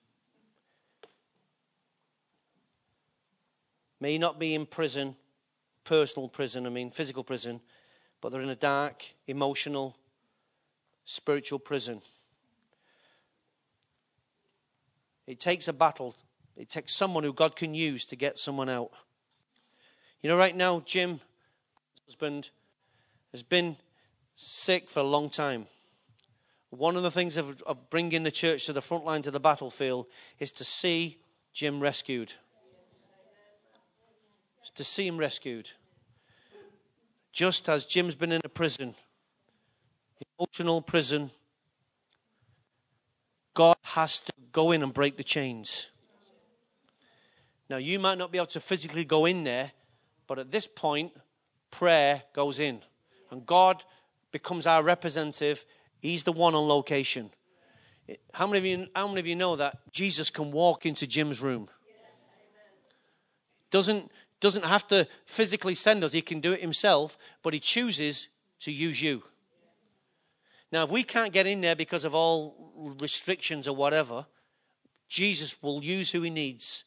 S1: May not be in prison, personal prison, I mean physical prison, but they're in a dark, emotional, spiritual prison. It takes a battle. It takes someone who God can use to get someone out. You know, right now, Jim, husband, has been sick for a long time. One of the things of, of bringing the church to the front line to the battlefield is to see Jim rescued. To see him rescued. Just as Jim's been in a prison, emotional prison, God has to go in and break the chains. Now, you might not be able to physically go in there, but at this point, prayer goes in. And God becomes our representative. He's the one on location. How many of you, how many of you know that Jesus can walk into Jim's room? Doesn't, doesn't have to physically send us, he can do it himself, but he chooses to use you. Now, if we can't get in there because of all restrictions or whatever, Jesus will use who he needs.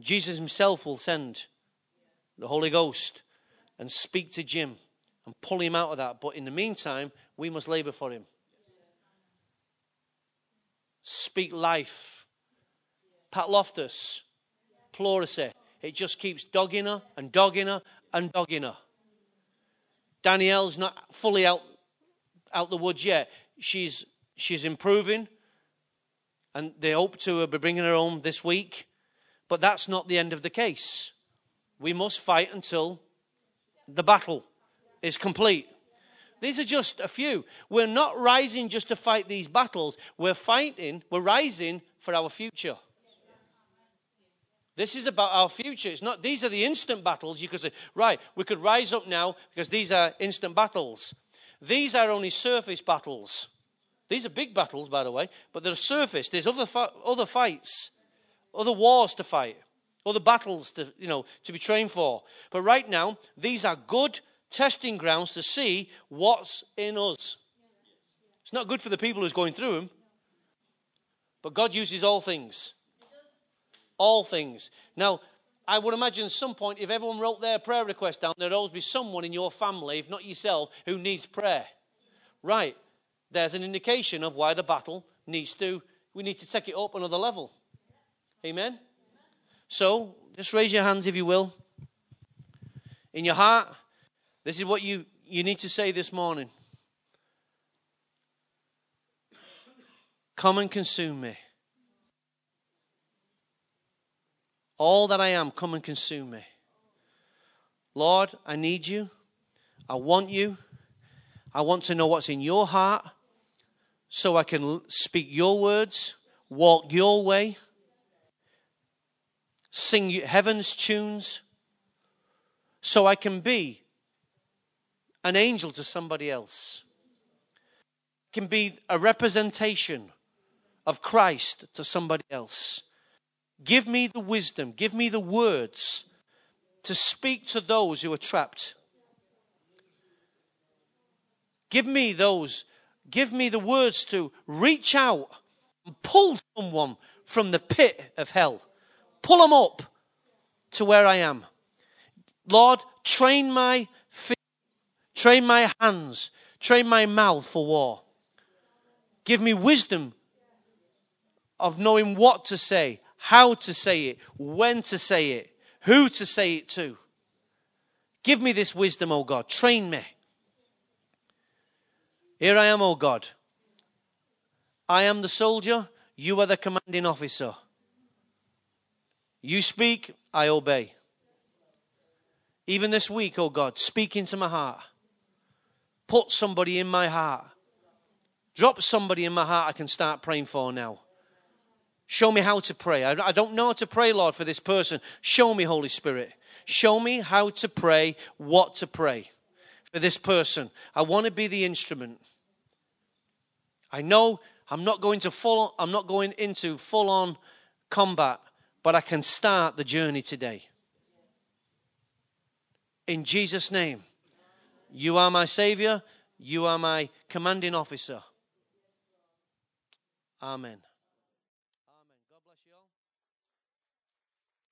S1: Jesus himself will send the Holy Ghost and speak to Jim and pull him out of that. But in the meantime, we must labor for him. Speak life. Pat Loftus, pleurisy. It just keeps dogging her and dogging her and dogging her. Danielle's not fully out, out the woods yet. She's, she's improving, and they hope to be bringing her home this week. But that's not the end of the case. We must fight until the battle is complete. These are just a few. We're not rising just to fight these battles. We're fighting, we're rising for our future. This is about our future. It's not, these are the instant battles. You could say, right, we could rise up now because these are instant battles. These are only surface battles. These are big battles, by the way, but they're surface. There's other, other fights, other wars to fight, other battles to, you know, to be trained for. But right now, these are good testing grounds to see what's in us. It's not good for the people who's going through them, but God uses all things. All things. Now, I would imagine at some point, if everyone wrote their prayer request down, there'd always be someone in your family, if not yourself, who needs prayer. Right. There's an indication of why the battle needs to, we need to take it up another level. Amen? So, just raise your hands if you will. In your heart, this is what you, you need to say this morning. Come and consume me. All that I am, come and consume me. Lord, I need you. I want you. I want to know what's in your heart so I can speak your words, walk your way, sing heaven's tunes, so I can be an angel to somebody else, can be a representation of Christ to somebody else. Give me the wisdom, give me the words to speak to those who are trapped. Give me those, give me the words to reach out and pull someone from the pit of hell. Pull them up to where I am. Lord, train my feet, Train my hands, train my mouth for war. Give me wisdom of knowing what to say, how to say it, when to say it, who to say it to. Give me this wisdom, O God. Train me. Here I am, O God. I am the soldier, you are the commanding officer. You speak, I obey. Even this week, O God, speak into my heart put somebody in my heart. Drop somebody in my heart I can start praying for now. Show me how to pray. I, don't know how to pray, Lord, for this person. Show me, Holy Spirit. Show me how to pray, what to pray for this person. I want to be the instrument. I know I'm not going to full I'm not going into full on combat, but I can start the journey today. In Jesus name. You are my savior, you are my commanding officer. Amen.